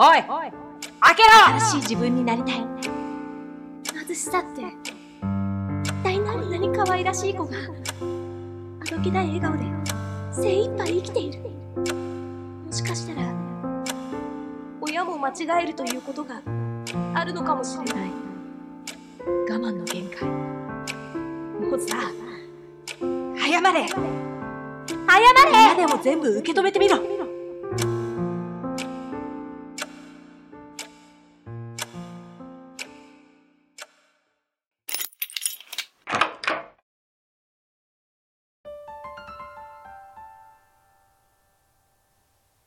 おい開けろ！新しい自分になりたい。貧しさって一体こんなに可愛らしい子があどけない笑顔で精一杯生きている。もしかしたら親も間違えるということがあるのかもしれない。我慢の限界。もうさ謝れ。謝れ！今でも全部受け止めてみろ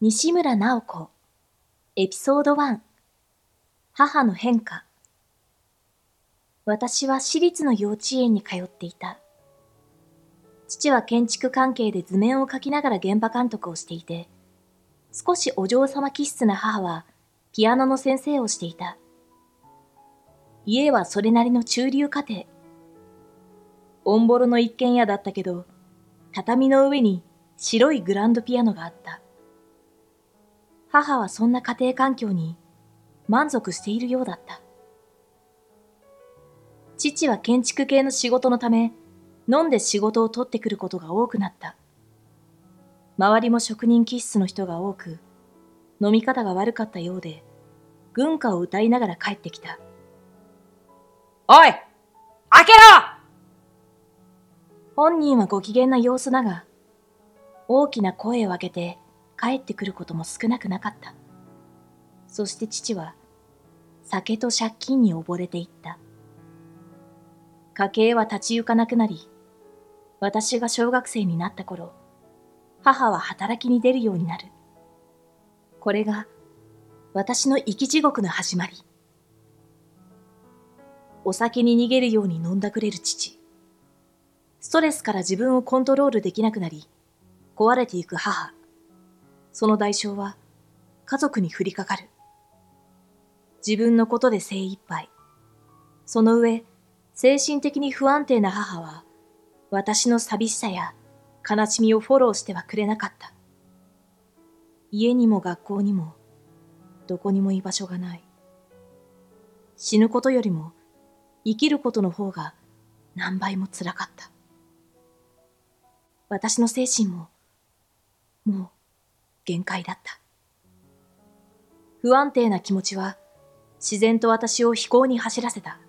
西村直子エピソード1母の変化私は私立の幼稚園に通っていた。父は建築関係で図面を描きながら現場監督をしていて、少しお嬢様気質な母はピアノの先生をしていた。家はそれなりの中流家庭。オンボロの一軒家だったけど、畳の上に白いグランドピアノがあった。母はそんな家庭環境に満足しているようだった。父は建築系の仕事のため、飲んで仕事を取ってくることが多くなった。周りも職人気質の人が多く、飲み方が悪かったようで、軍歌を歌いながら帰ってきた。おい開けろ本人はご機嫌な様子だが、大きな声を上げて帰ってくることも少なくなかった。そして父は酒と借金に溺れていった。家計は立ち行かなくなり、私が小学生になった頃、母は働きに出るようになる。これが私の生き地獄の始まり。お酒に逃げるように飲んだくれる父。ストレスから自分をコントロールできなくなり、壊れていく母。その代償は家族に降りかかる。自分のことで精一杯。その上、精神的に不安定な母は、私の寂しさや悲しみをフォローしてはくれなかった。家にも学校にも、どこにも居場所がない。死ぬことよりも、生きることの方が何倍も辛かった。私の精神も、もう限界だった。不安定な気持ちは自然と私を飛行に走らせた。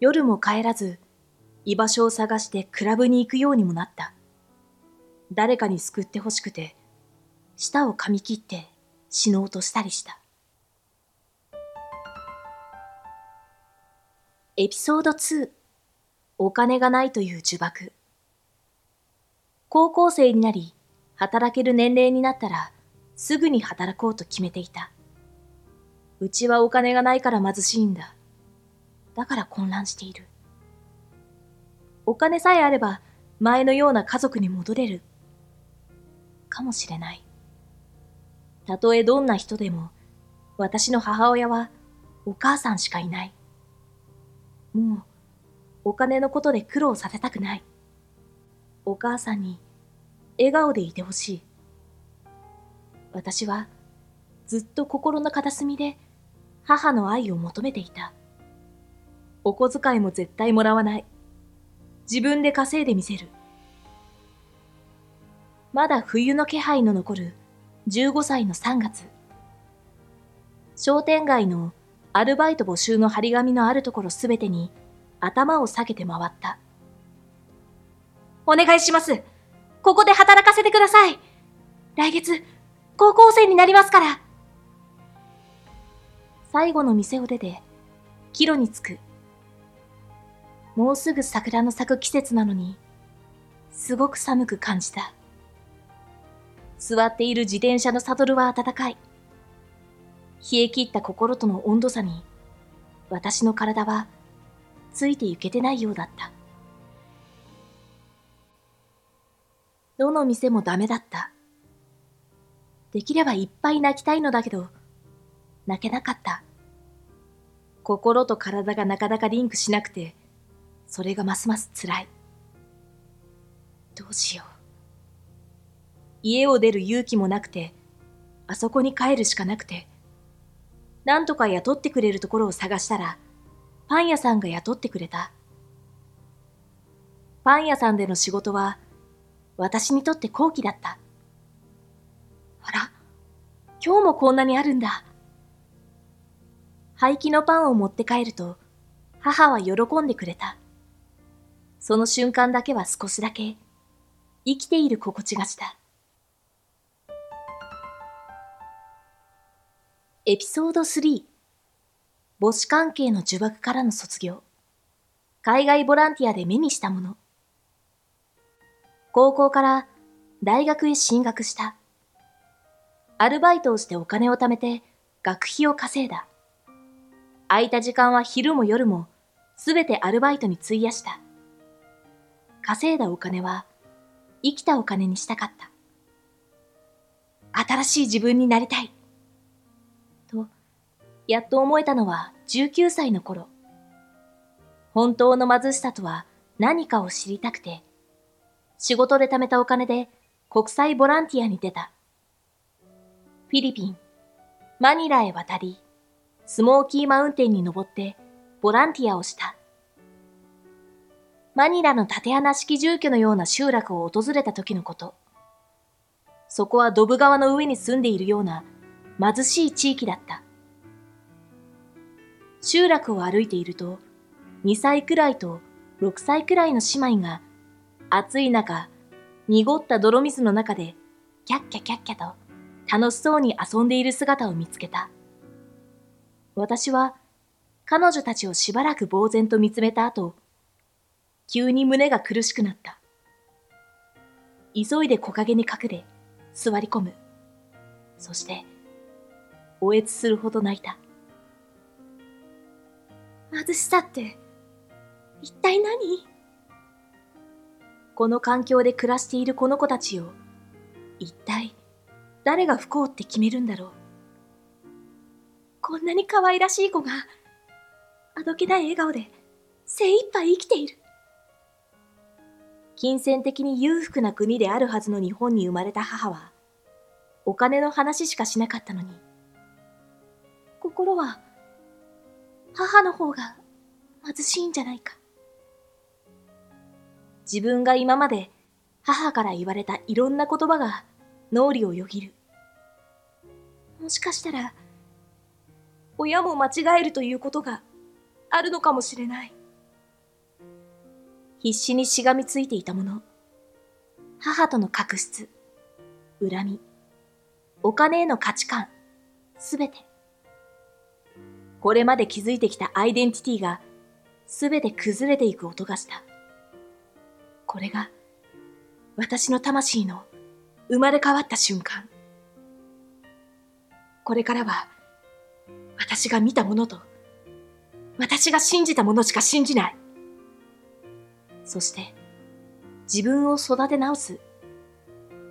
夜も帰らず、居場所を探してクラブに行くようにもなった。誰かに救ってほしくて、舌を噛み切って死のうとしたりした。エピソード2お金がないという呪縛高校生になり働ける年齢になったらすぐに働こうと決めていたうちはお金がないから貧しいんだだから混乱している。お金さえあれば前のような家族に戻れる。かもしれない。たとえどんな人でも、私の母親はお母さんしかいない。もう、お金のことで苦労させたくない。お母さんに笑顔でいてほしい。私はずっと心の片隅で母の愛を求めていた。お小遣いも絶対もらわない。自分で稼いでみせる。まだ冬の気配の残る15歳の3月。商店街のアルバイト募集の張り紙のあるところすべてに頭を下げて回った。お願いします。ここで働かせてください。来月、高校生になりますから。最後の店を出て、帰路に着く。もうすぐ桜の咲く季節なのに、すごく寒く感じた。座っている自転車のサドルは暖かい。冷え切った心との温度差に、私の体はついていけてないようだった。どの店もダメだった。できればいっぱい泣きたいのだけど、泣けなかった。心と体がなかなかリンクしなくて、それがますます辛い。どうしよう。家を出る勇気もなくて、あそこに帰るしかなくて、なんとか雇ってくれるところを探したら、パン屋さんが雇ってくれた。パン屋さんでの仕事は、私にとって好奇だった。あら、今日もこんなにあるんだ。廃棄のパンを持って帰ると、母は喜んでくれた。その瞬間だけは少しだけ、生きている心地がした。エピソード3母子関係の呪縛からの卒業海外ボランティアで目にしたもの高校から大学へ進学した。アルバイトをしてお金を貯めて学費を稼いだ。空いた時間は昼も夜もすべてアルバイトに費やした。稼いだお金は生きたお金にしたかった。新しい自分になりたい。とやっと思えたのは19歳の頃。本当の貧しさとは何かを知りたくて、仕事で貯めたお金で国際ボランティアに出た。フィリピン、マニラへ渡り、スモーキーマウンテンに登ってボランティアをした。マニラの縦穴式住居のような集落を訪れた時のこと。そこはドブ川の上に住んでいるような貧しい地域だった。集落を歩いていると、2歳くらいと6歳くらいの姉妹が、暑い中、濁った泥水の中で、キャッキャキャッキャと楽しそうに遊んでいる姿を見つけた。私は、彼女たちをしばらく呆然と見つめた後、急に胸が苦しくなった。急いで木陰に隠れ、座り込む。そして、おえつするほど泣いた。貧しさって、一体何？この環境で暮らしているこの子たちを、一体誰が不幸って決めるんだろう？こんなに可愛らしい子が、あどけない笑顔で精一杯生きている。金銭的に裕福な国であるはずの日本に生まれた母は、お金の話しかしなかったのに、心は母の方が貧しいんじゃないか。自分が今まで母から言われたいろんな言葉が脳裏をよぎる。もしかしたら、親も間違えるということがあるのかもしれない。必死にしがみついていたもの。母との確執、恨み、お金への価値観、すべて。これまで築いてきたアイデンティティがすべて崩れていく音がした。これが私の魂の生まれ変わった瞬間。これからは私が見たものと私が信じたものしか信じない。そして自分を育て直す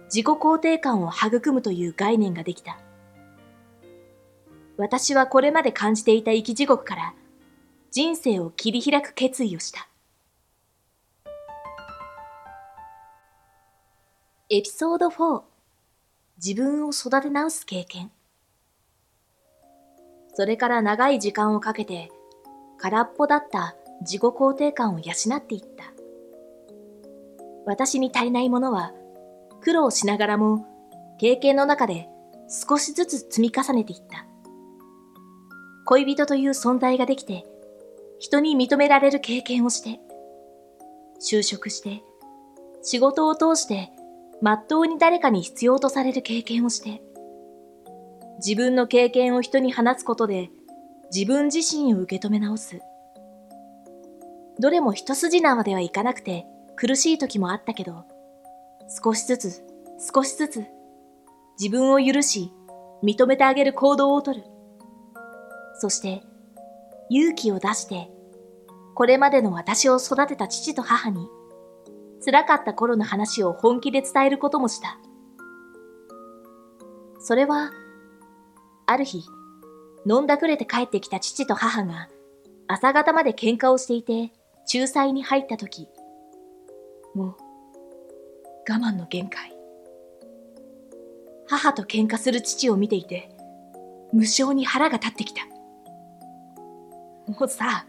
自己肯定感を育むという概念ができた。私はこれまで感じていた生き地獄から人生を切り開く決意をした。エピソード4自分を育て直す経験それから長い時間をかけて空っぽだった自己肯定感を養っていった。私に足りないものは苦労しながらも経験の中で少しずつ積み重ねていった。恋人という存在ができて、人に認められる経験をして、就職して、仕事を通して、まっとうに誰かに必要とされる経験をして、自分の経験を人に話すことで、自分自身を受け止め直す。どれも一筋縄ではいかなくて苦しい時もあったけど、少しずつ、少しずつ、自分を許し、認めてあげる行動をとる。そして勇気を出して、これまでの私を育てた父と母に、辛かった頃の話を本気で伝えることもした。それは、ある日、飲んだくれて帰ってきた父と母が朝方まで喧嘩をしていて仲裁に入った時、もう我慢の限界。母と喧嘩する父を見ていて、無性に腹が立ってきた。もうさ、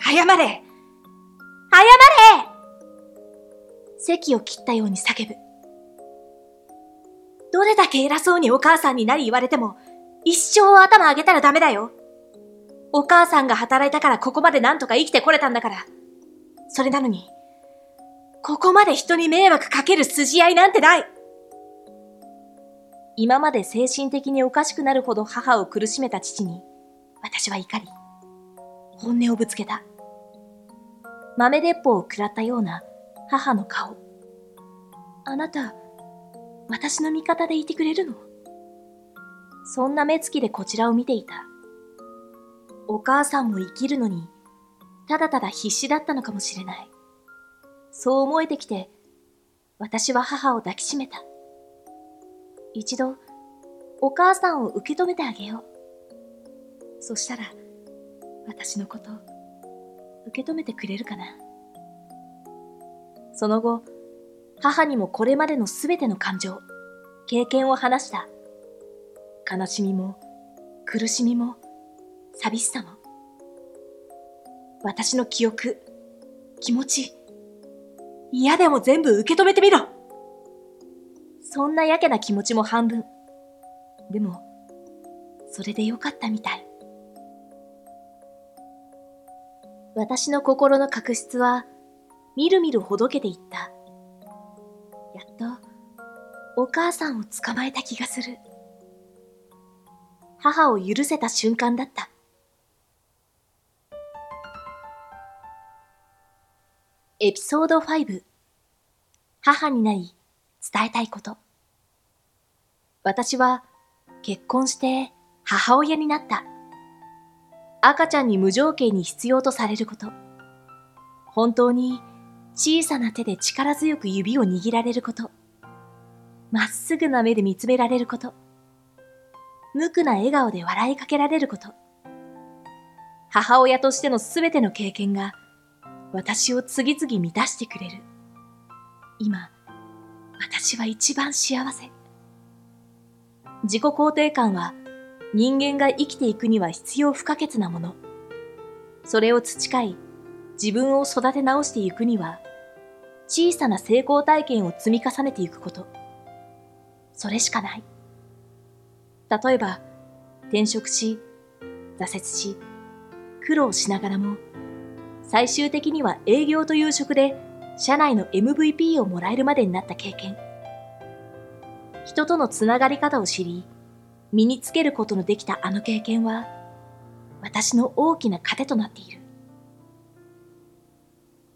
謝れ謝れ席を切ったように叫ぶ。どれだけ偉そうにお母さんになり言われても、一生頭上げたらダメだよ。お母さんが働いたからここまでなんとか生きてこれたんだから。それなのに、ここまで人に迷惑かける筋合いなんてない。今まで精神的におかしくなるほど母を苦しめた父に、私は怒り、本音をぶつけた。豆鉄砲を食らったような母の顔。あなた、私の味方でいてくれるの？そんな目つきでこちらを見ていた。お母さんも生きるのに、ただただ必死だったのかもしれない。そう思えてきて、私は母を抱きしめた。一度、お母さんを受け止めてあげよう。そしたら、私のこと、受け止めてくれるかな？その後、母にもこれまでのすべての感情、経験を話した。悲しみも、苦しみも、寂しさも。私の記憶、気持ち、嫌でも全部受け止めてみろそんなやけな気持ちも半分。でも、それでよかったみたい。私の心の確執は、みるみるほどけていった。やっと、お母さんを捕まえた気がする。母を許せた瞬間だった。エピソード5母になり伝えたいこと。私は結婚して母親になった。赤ちゃんに無条件に必要とされること。本当に小さな手で力強く指を握られること。まっすぐな目で見つめられること。無垢な笑顔で笑いかけられること。母親としてのすべての経験が私を次々満たしてくれる。今、私は一番幸せ。自己肯定感は人間が生きていくには必要不可欠なもの。それを培い、自分を育て直していくには小さな成功体験を積み重ねていくこと。それしかない。例えば、転職し、挫折し、苦労しながらも、最終的には営業という職で社内の MVP をもらえるまでになった経験。人とのつながり方を知り、身につけることのできたあの経験は、私の大きな糧となっている。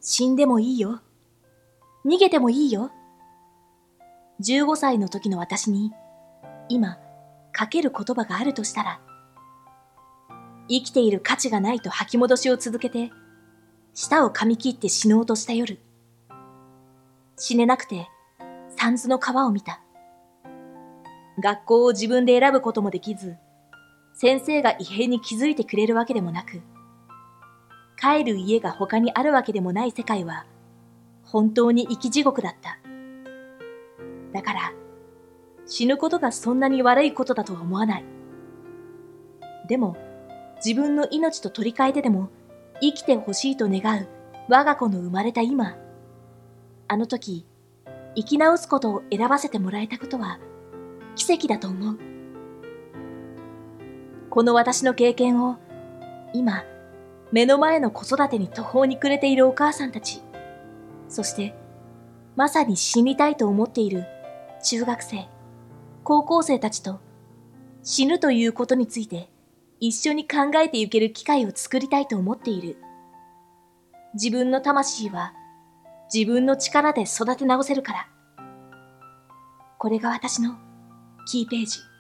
死んでもいいよ。逃げてもいいよ。15歳の時の私に、今、かける言葉があるとしたら、生きている価値がないと吐き戻しを続けて、舌を噛み切って死のうとした夜。死ねなくて、三途の川を見た。学校を自分で選ぶこともできず、先生が異変に気づいてくれるわけでもなく、帰る家が他にあるわけでもない世界は、本当に生き地獄だった。だから、死ぬことがそんなに悪いことだとは思わない。でも、自分の命と取り替えてでも生きてほしいと願う我が子の生まれた今、あの時、生き直すことを選ばせてもらえたことは奇跡だと思う。この私の経験を今、目の前の子育てに途方に暮れているお母さんたち、そして、まさに死にたいと思っている中学生、高校生たちと死ぬということについて一緒に考えていける機会を作りたいと思っている。自分の魂は自分の力で育て直せるから。これが私のキーページ。